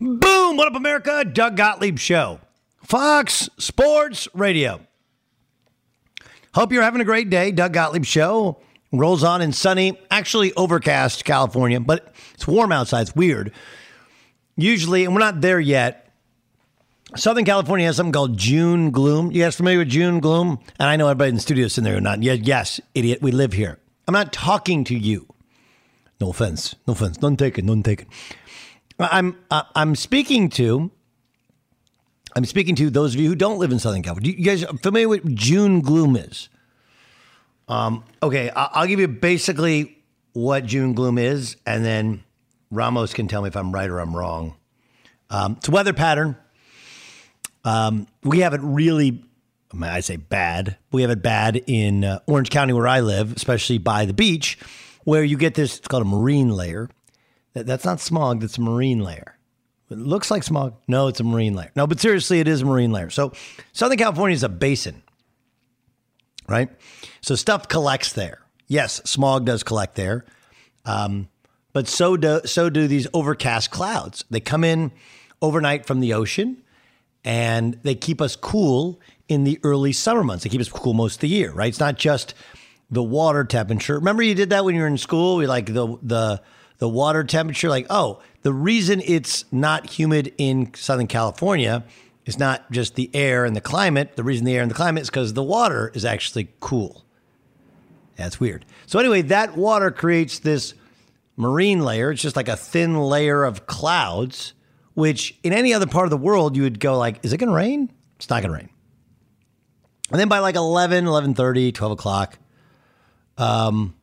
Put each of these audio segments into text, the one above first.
Boom! What up, America? Doug Gottlieb Show. Fox Sports Radio. Hope you're having a great day. Doug Gottlieb Show rolls on in sunny, actually overcast California, but it's warm outside. It's weird. Usually, and we're not there yet. Southern California has something called June gloom. You guys familiar with June gloom? And I know everybody in the studio is in there or not. Yeah, yes, idiot. We live here. I'm not talking to you. No offense. No offense. None taken. None taken. I'm I'm speaking to I'm speaking to those of you who don't live in Southern California. You guys are familiar with June gloom is? Um, okay, I'll give you basically what June gloom is, and then Ramos can tell me if I'm right or I'm wrong. Um, it's a weather pattern. Um, we have it really, I, I say bad. We have it bad in uh, Orange County where I live, especially by the beach, where you get this. It's called a marine layer. That, that's not smog. That's a marine layer. It looks like smog. No, it's a marine layer. No, but seriously, it is a marine layer. So Southern California is a basin, right? So stuff collects there. Yes, smog does collect there, um, but so do so do these overcast clouds. They come in overnight from the ocean, and they keep us cool in the early summer months. They keep us cool most of the year, right? It's not just the water temperature. Remember, you did that when you were in school. We like the the the water temperature. Like, oh, the reason it's not humid in Southern California is not just the air and the climate. The reason the air and the climate is because the water is actually cool. That's weird. So, anyway, that water creates this marine layer. It's just like a thin layer of clouds, which in any other part of the world, you would go like, is it going to rain? It's not going to rain. And then by like 11, 11.30, 12 o'clock, um,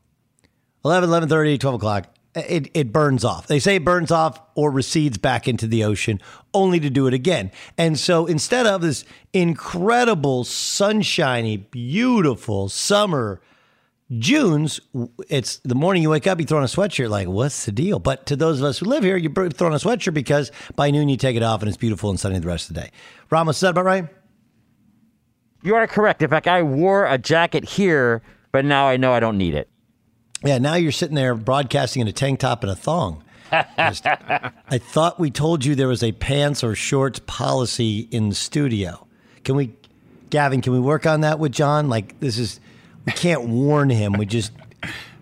11, 11.30, 12 o'clock, it, it burns off. They say it burns off or recedes back into the ocean, only to do it again. And so instead of this incredible, sunshiny, beautiful summer June's, it's the morning you wake up, you throw on a sweatshirt, like, what's the deal? But to those of us who live here, you throw on a sweatshirt because by noon you take it off and it's beautiful and sunny the rest of the day. Ramos, is that about right? You are correct. In fact, I wore a jacket here, but now I know I don't need it. Yeah, now you're sitting there broadcasting in a tank top and a thong. Just, I thought we told you there was a pants or shorts policy in the studio. Can we, Gavin, can we work on that with John? Like, this is we can't warn him. We just.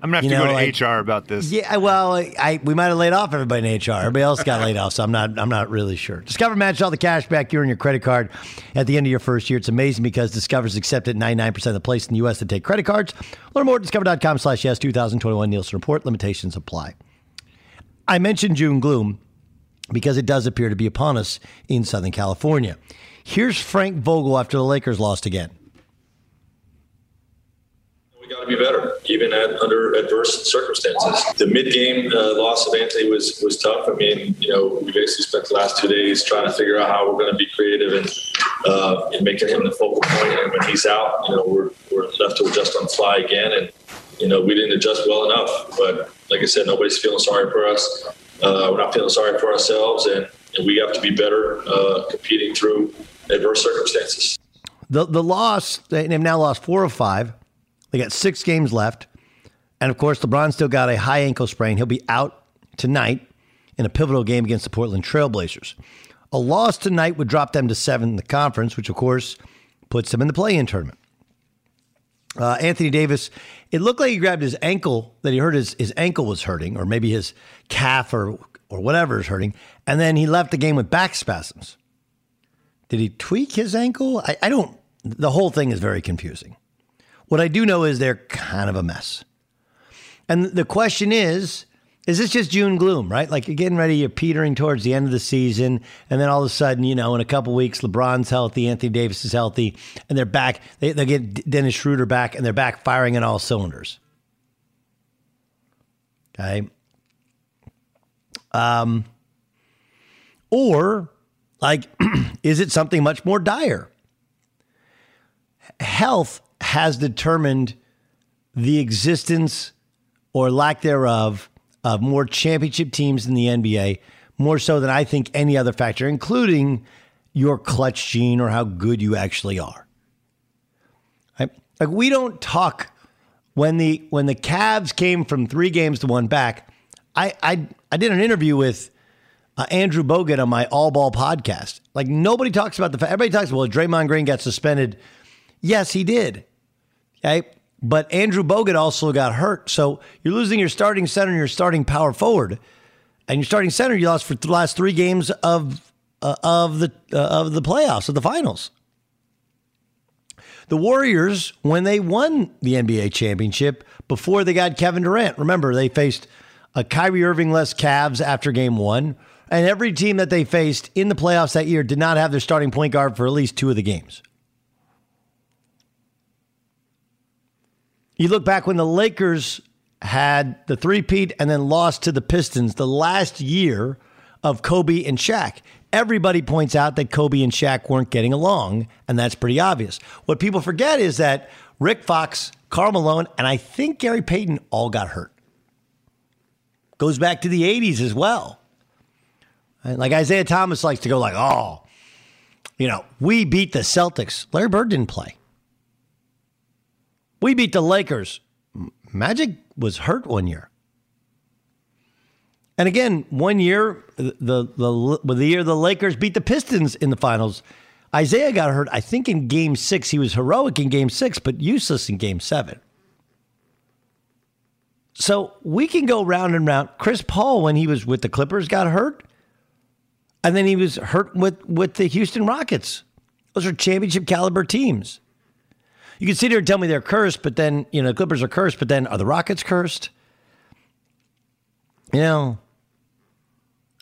I'm gonna have to know, go to like, HR about this. Yeah, well, I we might have laid off everybody in HR. Everybody else got laid off, so I'm not I'm not really sure. Discover match all the cash back you earn your credit card at the end of your first year. It's amazing because Discover's accepted 99% of the place in the U.S. that take credit cards. Learn more at discover.com/slash yes 2021 Nielsen report. Limitations apply. I mentioned June gloom because it does appear to be upon us in Southern California. Here's Frank Vogel after the Lakers lost again got to be better, even at under adverse circumstances. The mid-game uh, loss of Anthony was was tough. I mean, you know, we basically spent the last two days trying to figure out how we're going to be creative and uh, in making him the focal point. And when he's out, you know, we're we're left to adjust on the fly again. And you know, we didn't adjust well enough. But like I said, nobody's feeling sorry for us. Uh, we're not feeling sorry for ourselves, and, and we have to be better uh, competing through adverse circumstances. The the loss, they've now lost four or five. They got six games left. And of course, LeBron still got a high ankle sprain. He'll be out tonight in a pivotal game against the Portland Trailblazers. A loss tonight would drop them to seven in the conference, which of course puts them in the play in tournament. Uh, Anthony Davis, it looked like he grabbed his ankle, that he hurt his, his ankle was hurting, or maybe his calf or, or whatever is hurting. And then he left the game with back spasms. Did he tweak his ankle? I, I don't, the whole thing is very confusing. What I do know is they're kind of a mess. And the question is, is this just June gloom, right? Like you're getting ready, you're petering towards the end of the season, and then all of a sudden, you know, in a couple weeks, LeBron's healthy, Anthony Davis is healthy, and they're back. They, they get Dennis Schroeder back, and they're back firing in all cylinders. Okay. Um, or, like, is it something much more dire? Health has determined the existence or lack thereof of more championship teams in the NBA, more so than I think any other factor, including your clutch gene or how good you actually are. Like we don't talk when the when the Cavs came from three games to one back. I I, I did an interview with uh, Andrew Bogut on my All Ball podcast. Like nobody talks about the fact. Everybody talks. Well, Draymond Green got suspended. Yes, he did. Okay. But Andrew Bogut also got hurt. So you're losing your starting center and your starting power forward. And your starting center you lost for the last three games of uh, of the uh, of the playoffs of the finals. The Warriors, when they won the NBA championship before they got Kevin Durant, remember they faced a Kyrie Irving less Cavs after game one. And every team that they faced in the playoffs that year did not have their starting point guard for at least two of the games. You look back when the Lakers had the three-peat and then lost to the Pistons the last year of Kobe and Shaq. Everybody points out that Kobe and Shaq weren't getting along, and that's pretty obvious. What people forget is that Rick Fox, Karl Malone, and I think Gary Payton all got hurt. Goes back to the 80s as well. Like Isiah Thomas likes to go like, oh, you know, we beat the Celtics. Larry Bird didn't play. We beat the Lakers. Magic was hurt one year. And again, one year, the, the, the year the Lakers beat the Pistons in the finals, Isiah got hurt, I think, in game six. He was heroic in game six, but useless in game seven. So we can go round and round. Chris Paul, when he was with the Clippers, got hurt. And then he was hurt with, with the Houston Rockets. Those are championship caliber teams. You can sit here and tell me they're cursed, but then, you know, the Clippers are cursed, but then are the Rockets cursed? You know,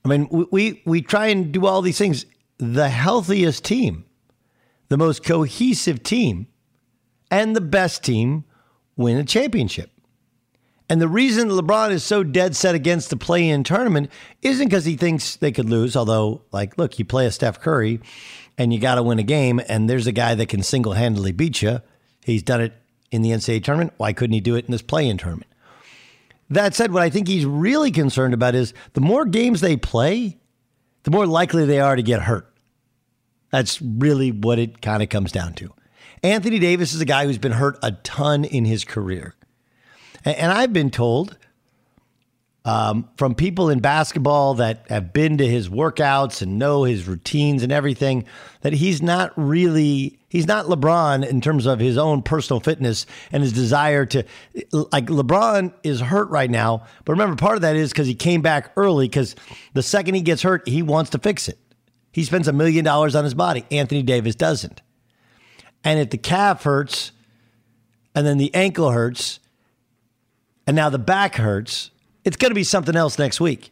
I mean, we, we, we try and do all these things. The healthiest team, the most cohesive team, and the best team win a championship. And the reason LeBron is so dead set against the play in tournament isn't because he thinks they could lose, although, like, look, you play a Steph Curry and you got to win a game, and there's a guy that can single handedly beat you. He's done it in the NCAA tournament. Why couldn't he do it in this play in tournament? That said, what I think he's really concerned about is the more games they play, the more likely they are to get hurt. That's really what it kind of comes down to. Anthony Davis is a guy who's been hurt a ton in his career. And I've been told um, from people in basketball that have been to his workouts and know his routines and everything that he's not really he's not LeBron in terms of his own personal fitness and his desire to like LeBron is hurt right now but remember part of that is cuz he came back early cuz the second he gets hurt he wants to fix it. He spends a million dollars on his body. Anthony Davis doesn't. And if the calf hurts and then the ankle hurts and now the back hurts it's going to be something else next week.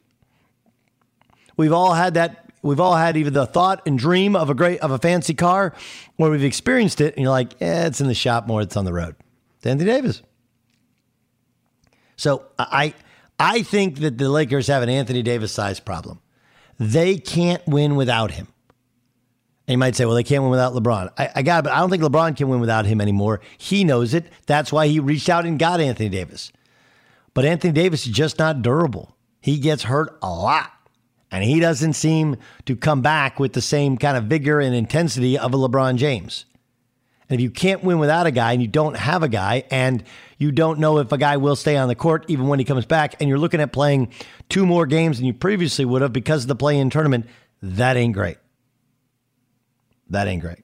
We've all had that. We've all had either the thought and dream of a great of a fancy car, or we've experienced it, and you're like, "Yeah, it's in the shop more. It's on the road." It's Anthony Davis. So I I think that the Lakers have an Anthony Davis size problem. They can't win without him. And you might say, well, they can't win without LeBron. I, I got it, but I don't think LeBron can win without him anymore. He knows it. That's why he reached out and got Anthony Davis. But Anthony Davis is just not durable. He gets hurt a lot. And he doesn't seem to come back with the same kind of vigor and intensity of a LeBron James. And if you can't win without a guy and you don't have a guy and you don't know if a guy will stay on the court even when he comes back and you're looking at playing two more games than you previously would have because of the play in tournament, that ain't great. That ain't great.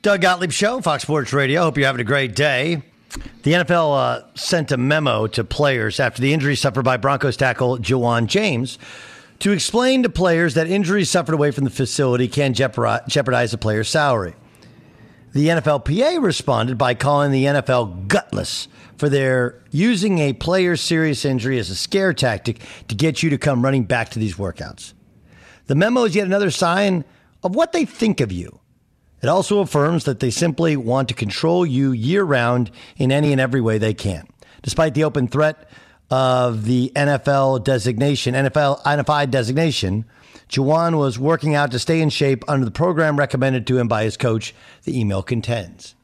Doug Gottlieb Show, Fox Sports Radio. Hope you're having a great day. The NFL uh, sent a memo to players after the injury suffered by Broncos tackle Ja'Wuan James to explain to players that injuries suffered away from the facility can jeopardize a player's salary. The NFLPA responded by calling the NFL gutless for their using a player's serious injury as a scare tactic to get you to come running back to these workouts. The memo is yet another sign of what they think of you it also affirms that they simply want to control you year round in any and every way they can. Despite the open threat of the NFL designation, NFL NFI designation, Ja'Wuan was working out to stay in shape under the program recommended to him by his coach, the email contends.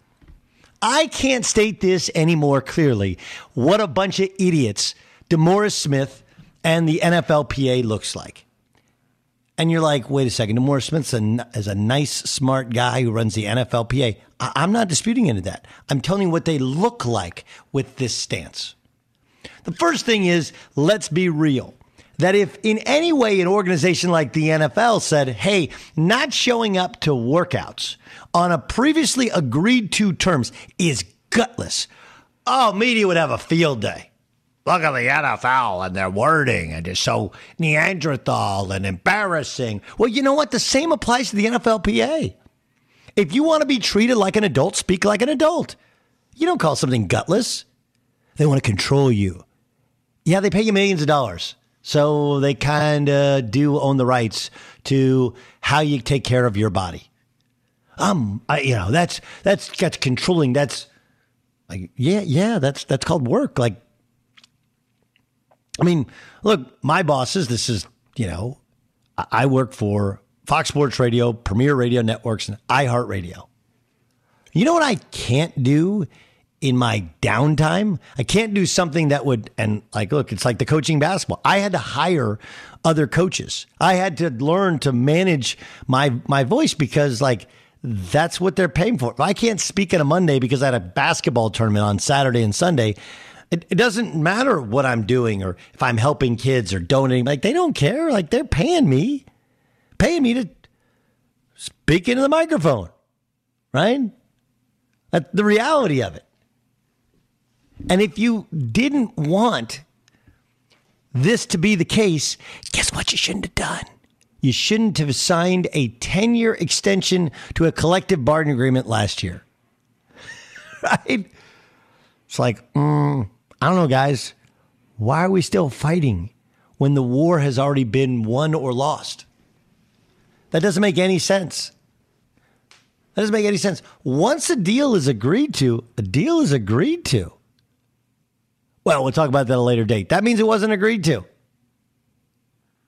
I can't state this any more clearly. What a bunch of idiots DeMaurice Smith and the NFLPA looks like. And you're like, wait a second, DeMaurice Smith is a nice, smart guy who runs the NFLPA. I, I'm not disputing any of that. I'm telling you what they look like with this stance. The first thing is, let's be real. That if in any way an organization like the NFL said, hey, not showing up to workouts on a previously agreed to terms is gutless, oh, media would have a field day. Look at the NFL and their wording and it's so Neanderthal and embarrassing. Well, you know what? The same applies to the NFLPA. If you want to be treated like an adult, speak like an adult. You don't call something gutless. They want to control you. Yeah, they pay you millions of dollars. So they kind of do own the rights to how you take care of your body. Um, I, you know, that's that's that's controlling. That's like, yeah, yeah, that's that's called work. Like I mean, look, my bosses, this is, you know, I work for Fox Sports Radio, Premier Radio Networks, and iHeartRadio. You know what I can't do in my downtime? I can't do something that would, and like, look, it's like the coaching basketball. I had to hire other coaches. I had to learn to manage my my voice because, like, that's what they're paying for. I can't speak on a Monday because I had a basketball tournament on Saturday and Sunday, it, it doesn't matter what I'm doing or if I'm helping kids or donating. Like, they don't care. Like, they're paying me, paying me to speak into the microphone, right? That's the reality of it. And if you didn't want this to be the case, guess what you shouldn't have done? You shouldn't have signed a 10 year extension to a collective bargaining agreement last year. right? It's like, mm, I don't know, guys. Why are we still fighting when the war has already been won or lost? That doesn't make any sense. That doesn't make any sense. Once a deal is agreed to, a deal is agreed to. Well, we'll talk about that at a later date. That means it wasn't agreed to.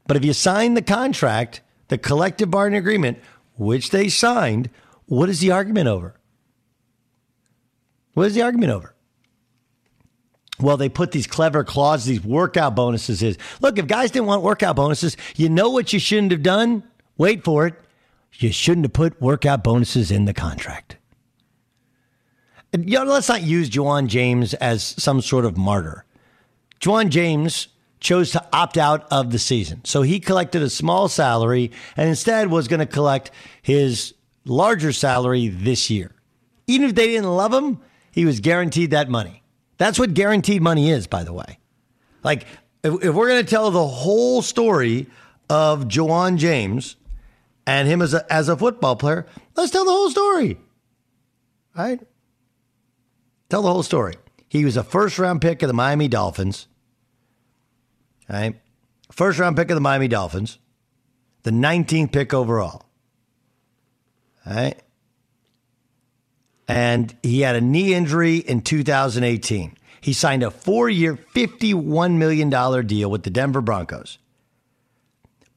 But if you sign the contract, the collective bargaining agreement, which they signed, what is the argument over? What is the argument over? Well, they put these clever clauses, these workout bonuses is. Look, if guys didn't want workout bonuses, you know what you shouldn't have done? Wait for it. You shouldn't have put workout bonuses in the contract. And, you know, let's not use Ja'Wuan James as some sort of martyr. Ja'Wuan James chose to opt out of the season. So he collected a small salary and instead was going to collect his larger salary this year. Even if they didn't love him, he was guaranteed that money. That's what guaranteed money is, by the way. Like, if, if we're going to tell the whole story of Ja'Wuan James and him as a, as a football player, let's tell the whole story. Right? Tell the whole story. He was a first round pick of the Miami Dolphins. Right? First round pick of the Miami Dolphins, the 19th pick overall. All right? And he had a knee injury in 2018. He signed a four year, $51 million deal with the Denver Broncos.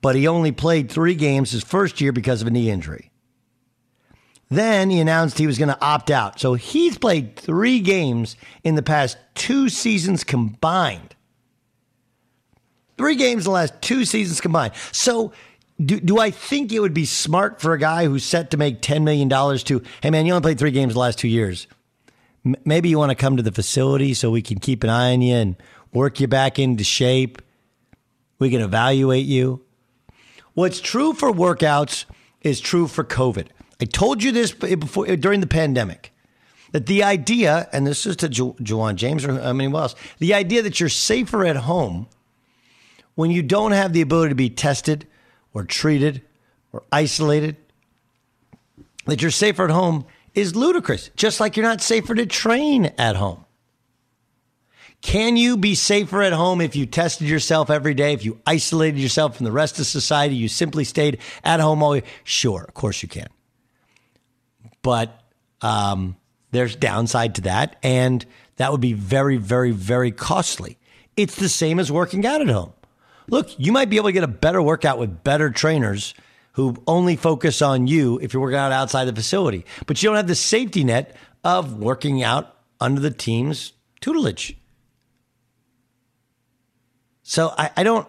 But he only played three games his first year because of a knee injury. Then he announced he was going to opt out. So he's played three games in the past two seasons combined. Three games in the last two seasons combined. So do, do I think it would be smart for a guy who's set to make $10 million to, hey man, you only played three games the last two years. M- maybe you want to come to the facility so we can keep an eye on you and work you back into shape. We can evaluate you. What's true for workouts is true for COVID. I told you this before during the pandemic that the idea, and this is to jo- Ja'Wuan James or anyone else, the idea that you're safer at home when you don't have the ability to be tested or treated or isolated, that you're safer at home is ludicrous, just like you're not safer to train at home. Can you be safer at home if you tested yourself every day, if you isolated yourself from the rest of society, you simply stayed at home all day? Sure, of course you can. But um, there's downside to that, and that would be very, very, very costly. It's the same as working out at home. Look, you might be able to get a better workout with better trainers who only focus on you if you're working out outside the facility, but you don't have the safety net of working out under the team's tutelage. So I, I don't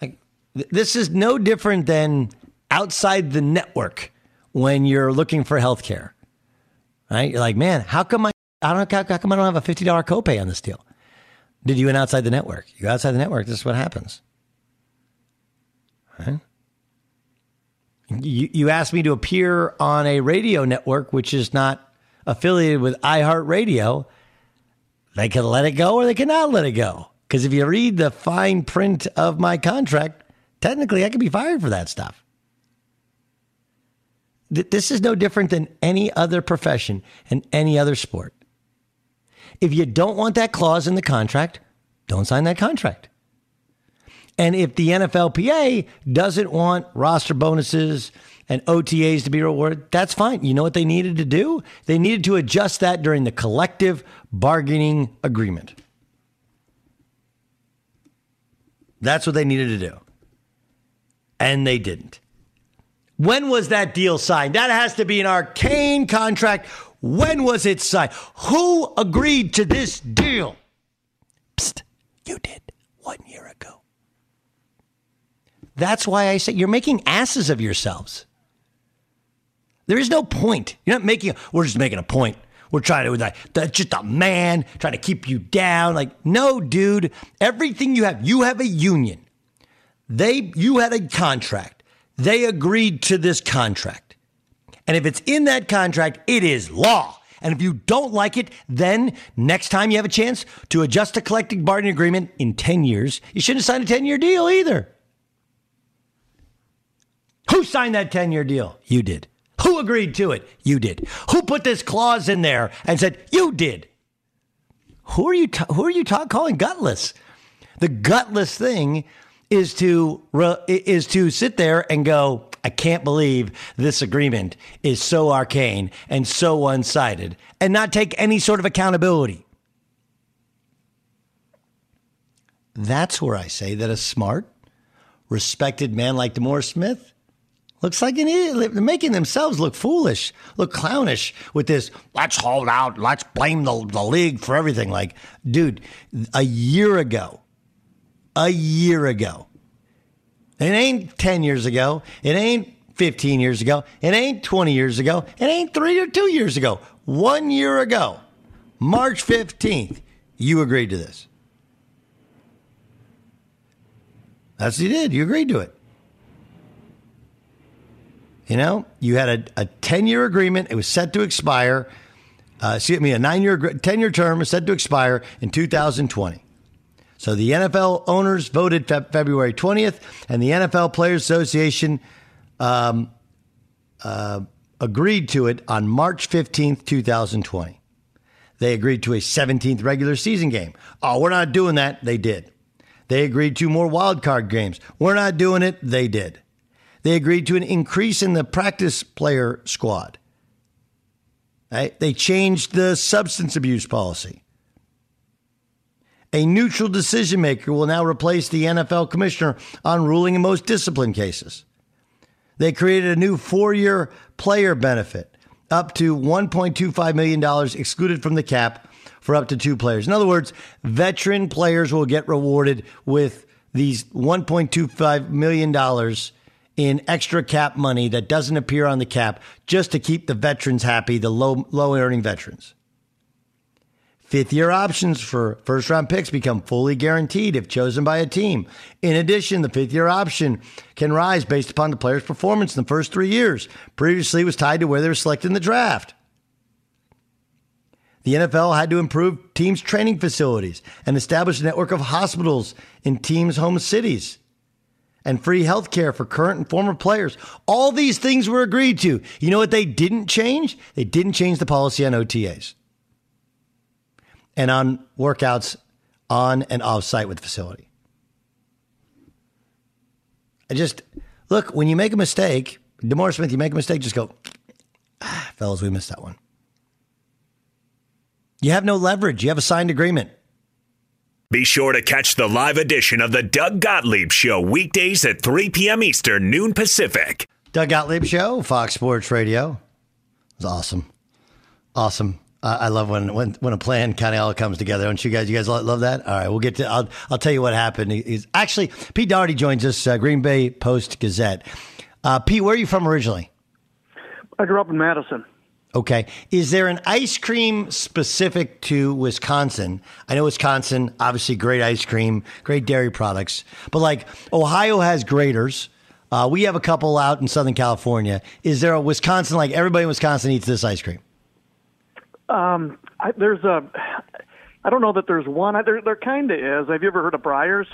like this is no different than outside the network when you're looking for health care. Right? You're like, man, how come I I don't how, how come I don't have a fifty dollar copay on this deal? Did you went outside the network? You outside the network, this is what happens. Right? You, you asked me to appear on a radio network which is not affiliated with iHeartRadio. They can let it go or they cannot let it go. Because if you read the fine print of my contract, technically I could be fired for that stuff. This is no different than any other profession and any other sport. If you don't want that clause in the contract, don't sign that contract. And if the NFLPA doesn't want roster bonuses and OTAs to be rewarded, that's fine. You know what they needed to do? They needed to adjust that during the collective bargaining agreement. That's what they needed to do. And they didn't. When was that deal signed? That has to be an arcane contract. When was it signed? Who agreed to this deal? Psst, you did one year ago. That's why I say you're making asses of yourselves. There is no point. You're not making, we're just making a point. We're trying to, like, that's just a man trying to keep you down. Like, no, dude. Everything you have, you have a union. They, you had a contract. They agreed to this contract. And if it's in that contract, it is law. And if you don't like it, then next time you have a chance to adjust a collective bargaining agreement in 10 years, you shouldn't sign a 10 year deal either. Who signed that 10 year deal? You did. Who agreed to it? You did. Who put this clause in there and said, You did? Who are you, ta- who are you ta- calling gutless? The gutless thing is to, is to sit there and go, I can't believe this agreement is so arcane and so one sided and not take any sort of accountability. That's where I say that a smart, respected man like DeMaurice Smith looks like an idiot. They're making themselves look foolish, look clownish with this, let's hold out, let's blame the, the league for everything. Like, dude, a year ago, a year ago, it ain't 10 years ago. It ain't 15 years ago. It ain't 20 years ago. It ain't three or two years ago. One year ago, March 15th, you agreed to this. That's what you did. You agreed to it. You know, you had a, a 10 year agreement. It was set to expire. Uh, excuse me, a nine year, 10 year term is set to expire in 2020. So the NFL owners voted fe- February 20th, and the NFL Players Association um, uh, agreed to it on March 15th, 2020. They agreed to a 17th regular season game. Oh, we're not doing that. They did. They agreed to more wild card games. We're not doing it. They did. They agreed to an increase in the practice player squad. Right? They changed the substance abuse policy. A neutral decision maker will now replace the NFL commissioner on ruling in most discipline cases. They created a new four year player benefit up to $1.25 million excluded from the cap for up to two players. In other words, veteran players will get rewarded with these $1.25 million in extra cap money that doesn't appear on the cap just to keep the veterans happy, the low, low earning veterans. Fifth year options for first round picks become fully guaranteed if chosen by a team. In addition, the fifth year option can rise based upon the player's performance in the first three years. Previously, it was tied to where they were selected in the draft. The NFL had to improve teams' training facilities and establish a network of hospitals in teams' home cities and free health care for current and former players. All these things were agreed to. You know what they didn't change? They didn't change the policy on OTAs and on workouts on and off site with the facility. I just look when you make a mistake, DeMaurice Smith, you make a mistake, just go, ah, fellas, we missed that one. You have no leverage. You have a signed agreement. Be sure to catch the live edition of the Doug Gottlieb Show weekdays at 3 p.m. Eastern, noon Pacific. Doug Gottlieb Show, Fox Sports Radio. It was awesome. Awesome. Uh, I love when, when when a plan kind of all comes together. Don't you guys? You guys love that? All right, we'll get to. I'll I'll tell you what happened. He's actually Pete Dougherty joins us, uh, Green Bay Post Gazette. Uh, Pete, where are you from originally? I grew up in Madison. Okay. Is there an ice cream specific to Wisconsin? I know Wisconsin, obviously, great ice cream, great dairy products, but like Ohio has Graeter's. Uh, we have a couple out in Southern California. Is there a Wisconsin like everybody in Wisconsin eats this ice cream? Um, I, there's a, I don't know that there's one. There, there kind of is. Have you ever heard of Breyers?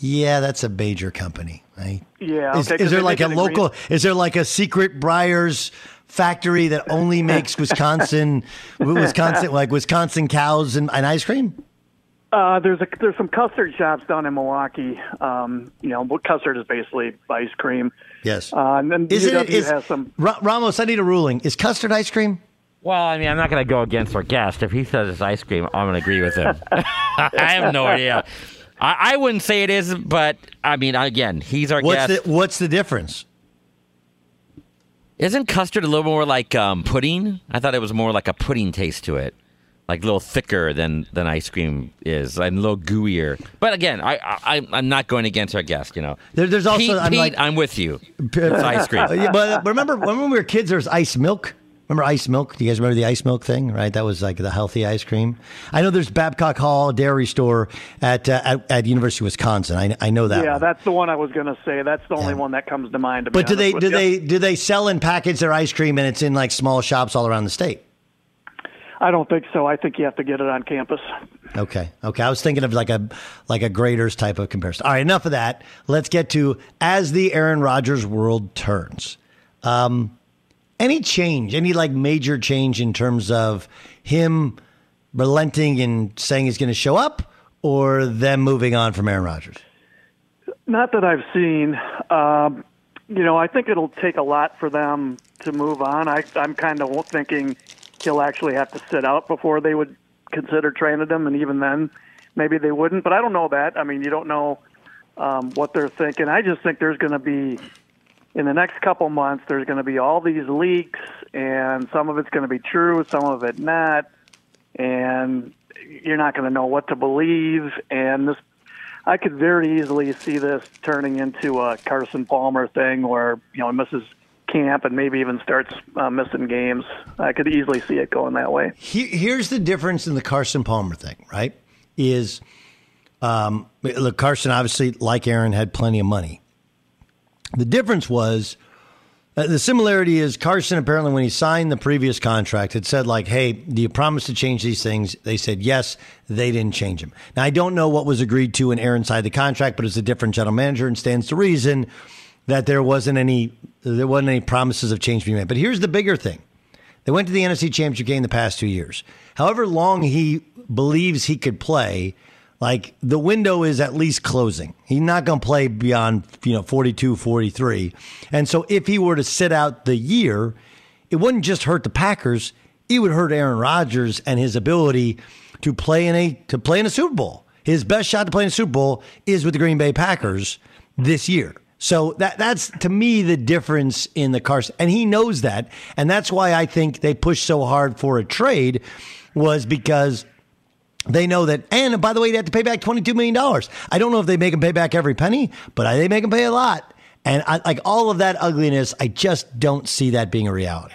Yeah, that's a major company, right? Yeah. Is, okay, is there like a local? Green... Is there like a secret Breyers factory that only makes Wisconsin, Wisconsin like Wisconsin cows and, and ice cream? Uh, there's a there's some custard shops down in Milwaukee. Um, you know, custard is basically ice cream. Yes. Uh, and then is it, is, has some. Ramos, I need a ruling. Is custard ice cream? Well, I mean, I'm not going to go against our guest. If he says it's ice cream, I'm going to agree with him. I have no idea. I, I, wouldn't say it is, but I mean, again, he's our what's guest. The, what's the difference? Isn't custard a little more like um, pudding? I thought it was more like a pudding taste to it, like a little thicker than, than ice cream is, and a little gooier. But again, I, I I'm not going against our guest. You know, there, there's also Pete, I'm Pete, like I'm with you. It's ice cream. but remember, when we were kids, there was ice milk. Remember ice milk? Do you guys remember the ice milk thing? Right, that was like the healthy ice cream. I know there's Babcock Hall Dairy Store at uh, at, at, University of Wisconsin. I, I know that. Yeah, one. that's the one I was going to say. That's the only yeah. one that comes to mind. To but do they do you. they do they sell and package their ice cream and it's in like small shops all around the state? I don't think so. I think you have to get it on campus. Okay. Okay. I was thinking of like a like a Graeter's type of comparison. All right, enough of that. Let's get to as the Aaron Rodgers world turns. Um, any change, any like major change in terms of him relenting and saying he's going to show up, or them moving on from Aaron Rodgers? Not that I've seen. Um, you know, I think it'll take a lot for them to move on. I, I'm kind of thinking he'll actually have to sit out before they would consider training him, and even then, maybe they wouldn't. But I don't know that. I mean, you don't know um, what they're thinking. I just think there's going to be in the next couple months, there's going to be all these leaks, and some of it's going to be true, some of it not, and you're not going to know what to believe. And this, I could very easily see this turning into a Carson Palmer thing, where you know misses camp and maybe even starts uh, missing games. I could easily see it going that way. Here's the difference in the Carson Palmer thing, right? Is Um, look, Carson obviously, like Aaron, had plenty of money. The difference was uh, the similarity is Carson apparently when he signed the previous contract, it said like, "Hey, do you promise to change these things?" They said yes. They didn't change them. Now I don't know what was agreed to in Aaron signed the contract, but it's a different general manager and stands to reason that there wasn't any there wasn't any promises of change being made. But here's the bigger thing: they went to the NFC Championship game the past two years. However long he believes he could play, like the window is at least closing. He's not going to play beyond, you know, 42, 43. And so if he were to sit out the year, it wouldn't just hurt the Packers, it would hurt Aaron Rodgers and his ability to play in a to play in a Super Bowl. His best shot to play in a Super Bowl is with the Green Bay Packers this year. So that that's to me the difference in the Carson, and he knows that, and that's why I think they pushed so hard for a trade was because they know that, and by the way, they have to pay back $22 million. I don't know if they make them pay back every penny, but they make them pay a lot. And I, like all of that ugliness, I just don't see that being a reality.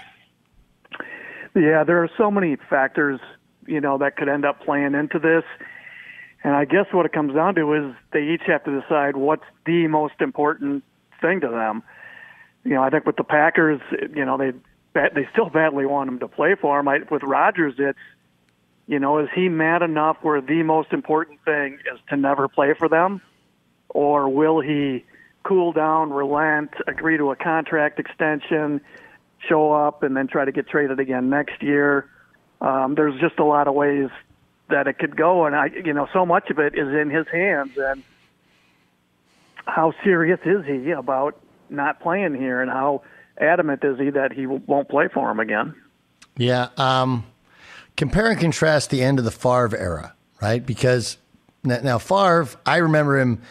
Yeah, there are so many factors, you know, that could end up playing into this. And I guess what it comes down to is they each have to decide what's the most important thing to them. You know, I think with the Packers, you know, they they still badly want him to play for them. I, with Rodgers, it's you know, is he mad enough where the most important thing is to never play for them? Or will he cool down, relent, agree to a contract extension, show up, and then try to get traded again next year? Um, there's just a lot of ways that it could go, and I, you know, so much of it is in his hands. And how serious is he about not playing here, and how adamant is he that he won't play for him again? Yeah. Um, compare and contrast the end of the Favre era, right? Because now Favre, I remember him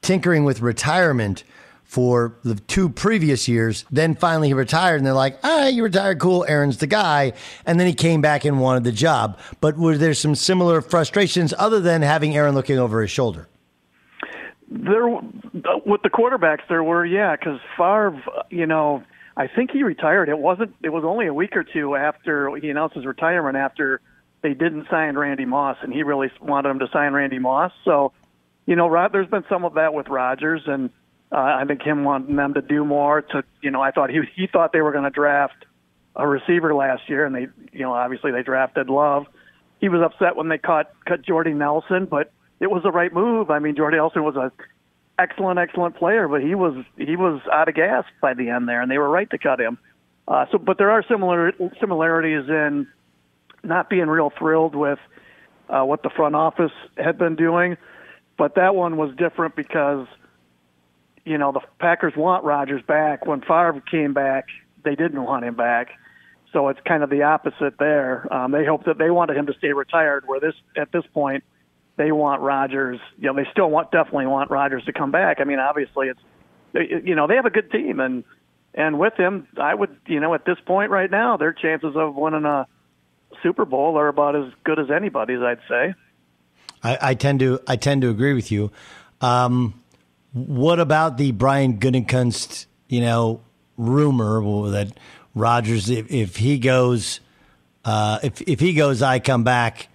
tinkering with retirement for the two previous years. Then finally he retired, and they're like, "Ah, you retired, cool. Aaron's the guy." And then he came back and wanted the job. But were there some similar frustrations other than having Aaron looking over his shoulder? There, with the quarterbacks, there were, yeah, because Favre, you know, I think he retired. It wasn't. It was only a week or two after he announced his retirement. After they didn't sign Randy Moss, and he really wanted him to sign Randy Moss. So, you know, Rod, there's been some of that with Rodgers, and uh, I think him wanting them to do more. To you know, I thought he he thought they were going to draft a receiver last year, and they you know obviously they drafted Love. He was upset when they cut cut Jordy Nelson, but it was the right move. I mean, Jordy Nelson was a excellent, excellent player, but he was he was out of gas by the end there, and they were right to cut him. Uh, so, but there are similar similarities in not being real thrilled with uh, what the front office had been doing, but that one was different because you know the Packers want Rodgers back. When Favre came back, they didn't want him back. So it's kind of the opposite there. Um, they hope that they wanted him to stay retired. Where this at this point, they want Rodgers. You know, they still want definitely want Rodgers to come back. I mean, obviously, it's you know they have a good team, and and with him, I would you know at this point right now, their chances of winning a Super Bowl are about as good as anybody's. I'd say. I, I tend to I tend to agree with you. Um, what about the Brian Gutekunst, you know, rumor that Rodgers, if, if he goes, uh, if if he goes, I come back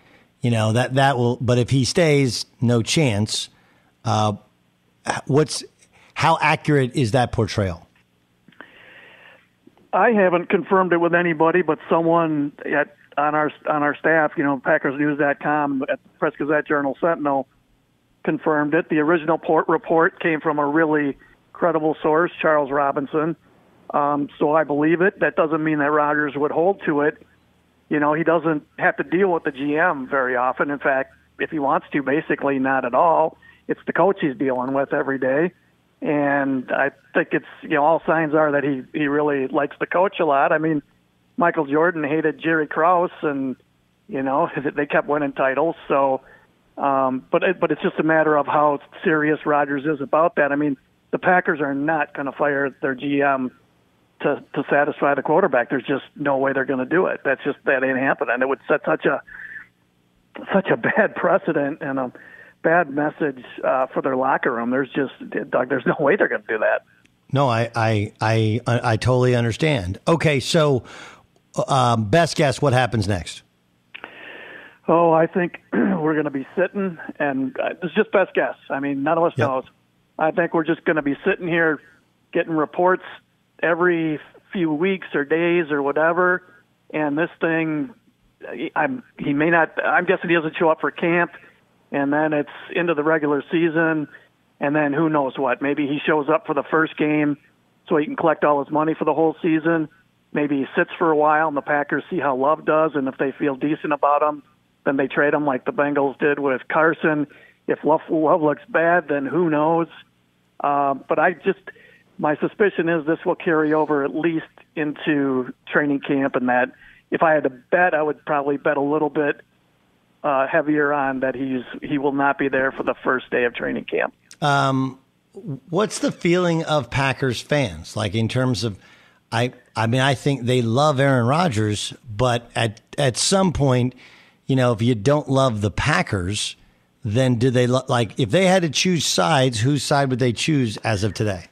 you know that that will. But if he stays, no chance. Uh, what's how accurate is that portrayal? I haven't confirmed it with anybody, but someone at on our on our staff, you know, PackersNews.com at Press Gazette Journal Sentinel confirmed it. The original port report came from a really credible source, Charles Robinson. Um, so I believe it. That doesn't mean that Rodgers would hold to it you know, he doesn't have to deal with the GM very often. In fact, if he wants to, basically not at all. It's the coach he's dealing with every day. And I think it's, you know, all signs are that he, he really likes the coach a lot. I mean, Michael Jordan hated Jerry Krause and, you know, they kept winning titles. So, um, but, it, but it's just a matter of how serious Rodgers is about that. I mean, the Packers are not going to fire their GM to to satisfy the quarterback. There's just no way they're going to do it. That's just that ain't happening. It would set such a such a bad precedent and a bad message uh, for their locker room. There's just Doug. There's no way they're going to do that. No, I I I I totally understand. Okay, so um, best guess, what happens next? Oh, I think we're going to be sitting, and uh, it's just best guess. I mean, none of us yep. knows. I think we're just going to be sitting here getting reports every few weeks or days or whatever, and this thing, I'm he may not. I'm guessing he doesn't show up for camp, and then it's into the regular season, and then who knows what? Maybe he shows up for the first game, so he can collect all his money for the whole season. Maybe he sits for a while, and the Packers see how Love does, and if they feel decent about him then they trade him like the Bengals did with Carson. If Love, Love looks bad, then who knows? Uh, but I just, my suspicion is this will carry over at least into training camp, and that if I had to bet, I would probably bet a little bit uh, heavier on that he's he will not be there for the first day of training camp. Um, what's the feeling of Packers fans like in terms of? I I mean I think they love Aaron Rodgers, but at at some point you know, if you don't love the Packers, then do they lo- like if they had to choose sides, whose side would they choose as of today?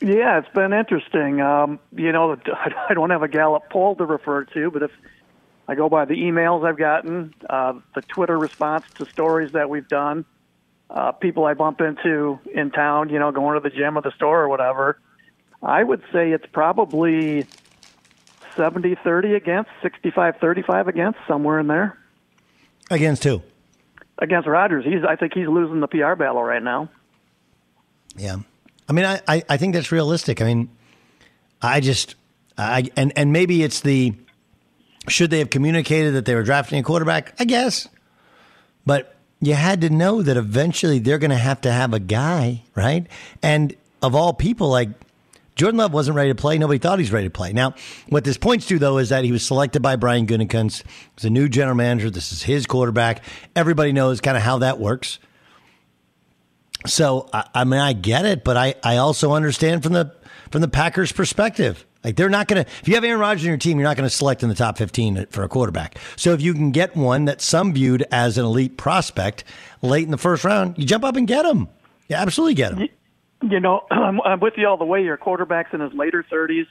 Yeah, it's been interesting. Um, you know, I don't have a Gallup poll to refer to, but if I go by the emails I've gotten, uh, the Twitter response to stories that we've done, uh, people I bump into in town, you know, going to the gym or the store or whatever, I would say it's probably 70 30 against, 65 35 against, somewhere in there. Against who? Against Rodgers. He's. I think he's losing the PR battle right now. Yeah, I mean, I, I, I think that's realistic. I mean, I just, I and and maybe it's the should they have communicated that they were drafting a quarterback? I guess, but you had to know that eventually they're going to have to have a guy, right? And of all people, like Jordan Love wasn't ready to play. Nobody thought he's ready to play. Now, what this points to, though, is that he was selected by Brian Gutekunst. He's a new general manager. This is his quarterback. Everybody knows kind of how that works. So, I, I mean, I get it, but I, I also understand from the from the Packers' perspective. Like they're not going to. If you have Aaron Rodgers in your team, you're not going to select in the top 15 for a quarterback. So if you can get one that some viewed as an elite prospect late in the first round, you jump up and get him. You absolutely get him. You know, I'm, I'm with you all the way. Your quarterback's in his later 30s.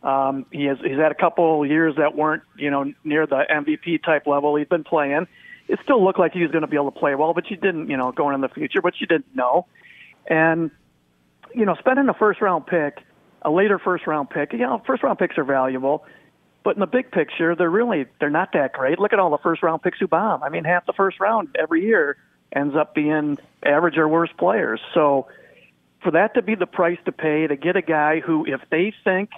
Um, he has he's had a couple years that weren't you know near the MVP type level. He's been playing. It still looked like he was going to be able to play well, but you didn't you know going in the future, but you didn't know. And you know, spending a first round pick, a later first round pick, you know, first round picks are valuable, but in the big picture, they're really they're not that great. Look at all the first round picks who bomb. I mean, half the first round every year ends up being average or worse players. So for that to be the price to pay to get a guy who, if they think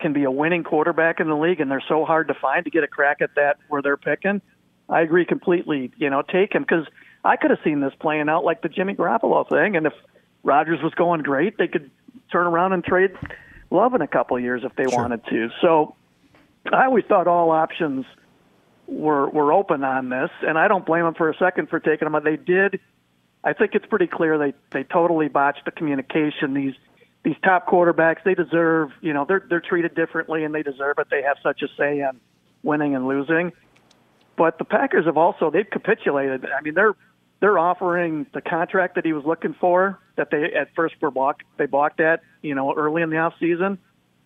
can be a winning quarterback in the league, and they're so hard to find to get a crack at that where they're picking, I agree completely. You know, take him because I could have seen this playing out like the Jimmy Garoppolo thing, and if Rodgers was going great, they could turn around and trade Love in a couple of years if they sure. wanted to. So I always thought all options were were open on this, and I don't blame them for a second for taking them. They did I think it's pretty clear they they totally botched the communication. These these top quarterbacks, they deserve, you know, they're they're treated differently and they deserve it. They have such a say in winning and losing. But the Packers have also they've capitulated. I mean, they're they're offering the contract that he was looking for that they at first were balked they balked at, you know, early in the off season.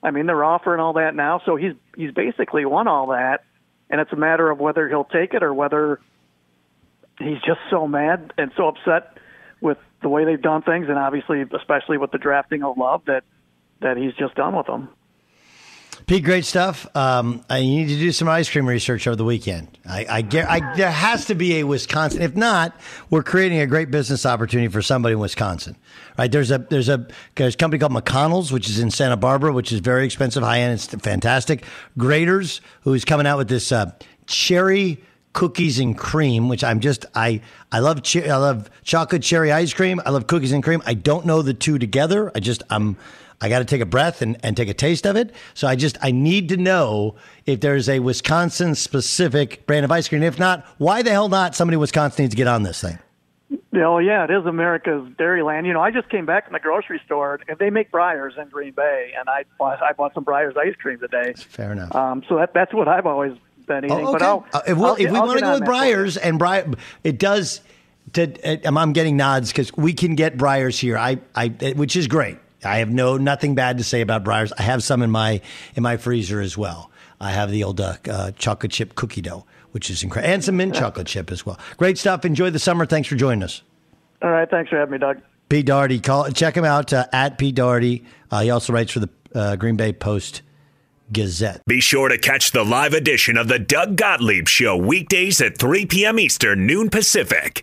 I mean, they're offering all that now, so he's he's basically won all that, and it's a matter of whether he'll take it or whether he's just so mad and so upset with the way they've done things, and obviously, especially with the drafting of Love, that that he's just done with them. Pete, great stuff. Um, I need to do some ice cream research over the weekend. I, I, I, there has to be a Wisconsin. If not, we're creating a great business opportunity for somebody in Wisconsin. Right? There's a there's a there's a company called McConnell's, which is in Santa Barbara, which is very expensive, high end. It's fantastic. Graeter's, who's coming out with this uh, cherry cookies and cream, which I'm just I I love che- I love chocolate cherry ice cream. I love cookies and cream. I don't know the two together. I just I'm I got to take a breath and, and take a taste of it. So I just I need to know if there's a Wisconsin specific brand of ice cream. If not, why the hell not? Somebody in Wisconsin needs to get on this thing. Oh yeah, it is America's Dairyland. You know, I just came back from the grocery store and they make Breyers in Green Bay, and I bought I bought some Breyers ice cream today. Fair enough. Um, so that that's what I've always anything. Oh, okay. But I'll, uh, if, we'll, if we want to go with Breyers and Breyers, it does. To, uh, I'm getting nods because we can get Breyers here. I, I, which is great. I have no nothing bad to say about Breyers. I have some in my in my freezer as well. I have the old uh, uh, chocolate chip cookie dough, which is incredible, and some mint chocolate chip as well. Great stuff. Enjoy the summer. Thanks for joining us. All right, thanks for having me, Doug. Pete Dougherty, call check him out uh, at Pete Dougherty. Uh, he also writes for the uh, Green Bay Post Gazette. Be sure to catch the live edition of the Doug Gottlieb Show weekdays at 3 p.m. Eastern, noon Pacific.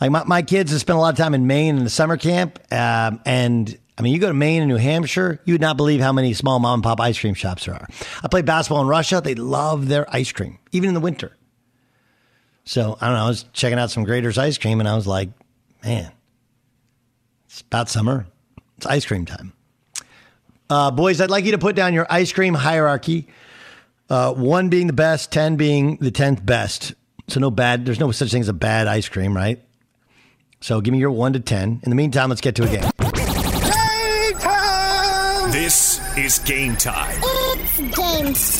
Like my, my kids have spent a lot of time in Maine in the summer camp. Um, and I mean, you go to Maine and New Hampshire, you would not believe how many small mom and pop ice cream shops there are. I played basketball in Russia. They love their ice cream, even in the winter. So I don't know. I was checking out some Graeter's ice cream, and I was like, man, it's about summer. It's ice cream time. Uh, boys, I'd like you to put down your ice cream hierarchy. Uh, one being the best, ten being the tenth best. So no bad. There's no such thing as a bad ice cream, right? So give me your one to ten. In the meantime, let's get to a game. Game time! This is game time It's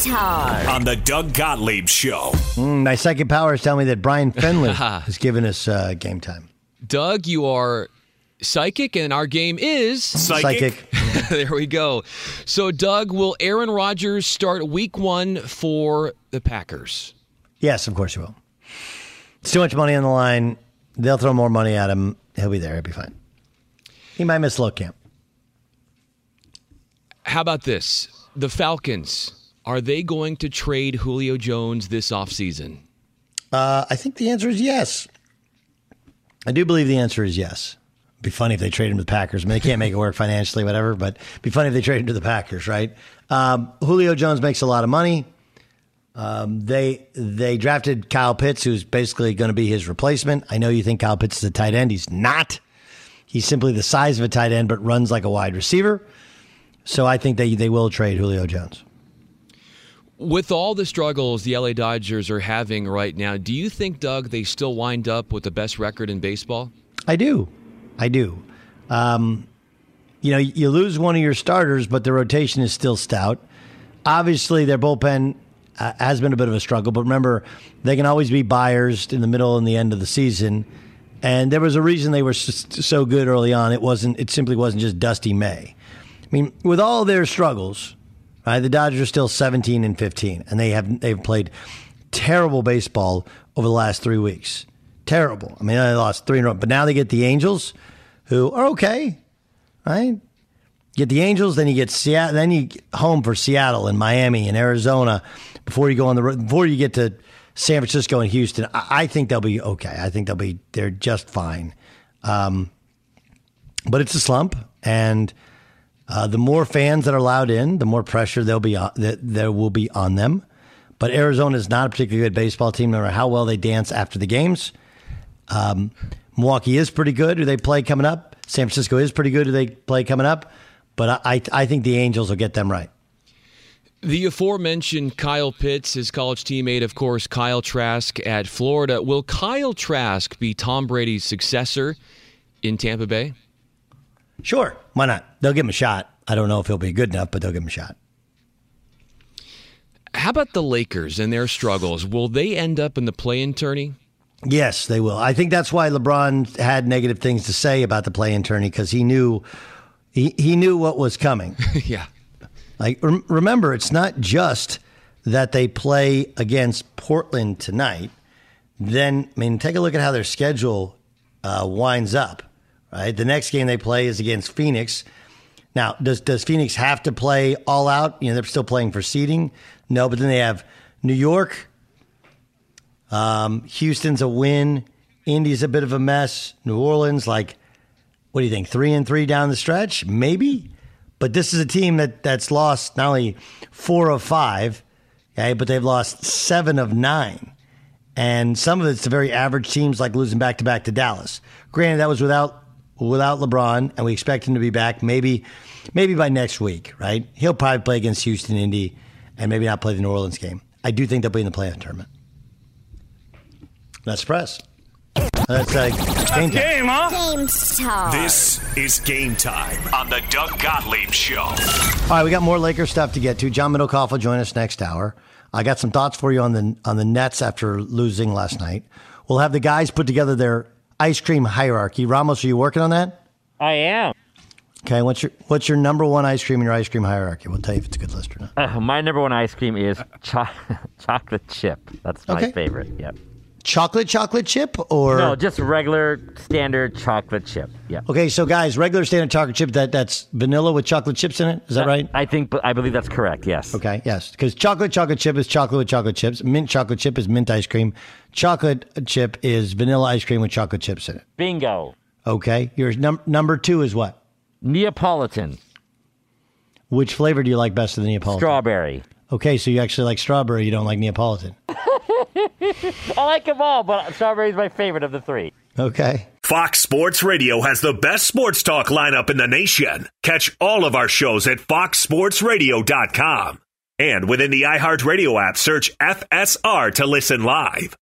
game time. on the Doug Gottlieb Show. Mm, my psychic powers tell me that Brian Finley has given us uh, game time. Doug, you are psychic, and our game is Psychic. there we go. So, Doug, will Aaron Rodgers start week one for the Packers? Yes, of course he will. It's too much money on the line. They'll throw more money at him. He'll be there. He'll be fine. He might miss low camp. How about this? The Falcons, are they going to trade Julio Jones this offseason? Uh, I think the answer is yes. I do believe the answer is yes. It'd be funny if they trade him to the Packers. I mean, they can't make it work financially, whatever, but it'd be funny if they trade him to the Packers, right? Um, Julio Jones makes a lot of money. Um, they they drafted Kyle Pitts, who's basically going to be his replacement. I know you think Kyle Pitts is a tight end. He's not. He's simply the size of a tight end, but runs like a wide receiver. So I think they, they will trade Julio Jones. With all the struggles the LA Dodgers are having right now, do you think, Doug, they still wind up with the best record in baseball? I do. I do. Um, you know, you lose one of your starters, but the rotation is still stout. Obviously, their bullpen uh, has been a bit of a struggle, but remember, they can always be buyers in the middle and the end of the season. And there was a reason they were so good early on. It wasn't. It simply wasn't just Dustin May. I mean, with all their struggles, right? The Dodgers are still 17 and 15, and they have they've played terrible baseball over the last three weeks. Terrible. I mean, they lost three in a row, but now they get the Angels, who are okay, right? Get the Angels, then you get Seattle, then you home for Seattle and Miami and Arizona before you go on the road. Before you get to San Francisco and Houston, I, I think they'll be okay. I think they'll be they're just fine. Um, but it's a slump, and uh, the more fans that are allowed in, the more pressure they'll be on, that there will be on them. But Arizona is not a particularly good baseball team, no matter how well they dance after the games. Um, Milwaukee is pretty good. Who they play coming up? San Francisco is pretty good. Who they play coming up? But I, I think the Angels will get them right. The aforementioned Kyle Pitts, his college teammate, of course, Kyle Trask at Florida. Will Kyle Trask be Tom Brady's successor in Tampa Bay? Sure, why not? They'll give him a shot. I don't know if he'll be good enough, but they'll give him a shot. How about the Lakers and their struggles? Will they end up in the play-in tourney? Yes, they will. I think that's why LeBron had negative things to say about the play-in tourney because he knew he, he knew what was coming. yeah. Like rem- remember, it's not just that they play against Portland tonight. Then I mean, take a look at how their schedule uh, winds up. Right, the next game they play is against Phoenix. Now, does does Phoenix have to play all out? You know, they're still playing for seeding. No, but then they have New York. Um, Houston's a win. Indy's a bit of a mess. New Orleans, like, what do you think? Three and three down the stretch, maybe. But this is a team that that's lost not only four of five, okay, but they've lost seven of nine. And some of it's to very average teams like losing back to back to Dallas. Granted, that was without without LeBron, and we expect him to be back maybe maybe by next week, right? He'll probably play against Houston, Indy, and maybe not play the New Orleans game. I do think they'll be in the playoff tournament. That's press. That's like game time. Game time. This is game time on the Doug Gottlieb Show. All right, we got more Lakers stuff to get to. John Middlekauff will join us next hour. I got some thoughts for you on the on the Nets after losing last night. We'll have the guys put together their ice cream hierarchy. Ramos, are you working on that? I am. Okay, what's your what's your number one ice cream in your ice cream hierarchy? We'll tell you if it's a good list or not. Uh, my number one ice cream is cho- chocolate chip. That's my Okay. favorite. Yep. Chocolate chocolate chip or No, just regular standard chocolate chip. Yeah. Okay, so guys, regular standard chocolate chip that that's vanilla with chocolate chips in it. Is that right? I think I believe that's correct. Yes. Okay, yes, because chocolate chocolate chip is chocolate with chocolate chips. Mint chocolate chip is mint ice cream. Chocolate chip is vanilla ice cream with chocolate chips in it. Bingo. Okay, your num- number two is what? Neapolitan. Which flavor do you like best of the Neapolitan? Strawberry. Okay, so you actually like strawberry. You don't like Neapolitan. I like them all, but strawberry's my favorite of the three. Okay. Fox Sports Radio has the best sports talk lineup in the nation. Catch all of our shows at foxsportsradio.com. And within the iHeartRadio app, search FSR to listen live.